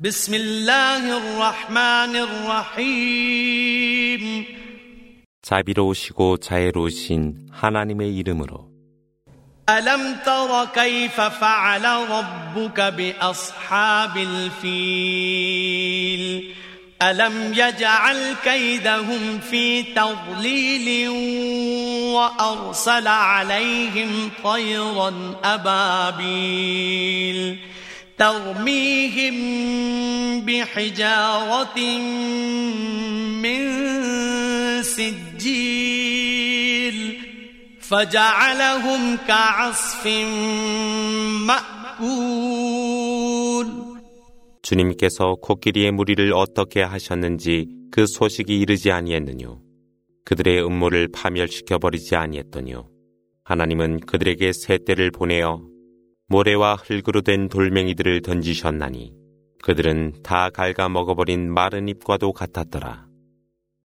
بسم الله الرحمن الرحيم 자비로우시고 자애로우신 하나님의 이름으로 ألم تر كيف فعل ربك بأصحاب الفيل ألم يجعل كيدهم في تضليل وأرسل عليهم طيرا أبابيل ترميهم بحجارة من سجيل فجعلهم كعصف مأكول 주님께서 코끼리의 무리를 어떻게 하셨는지 그 소식이 이르지 아니했느뇨. 그들의 음모를 파멸시켜 버리지 아니했더뇨. 하나님은 그들에게 새 때를 보내어 모래와 흙으로 된 돌멩이들을 던지셨나니 그들은 다 갉아 먹어버린 마른 잎과도 같았더라.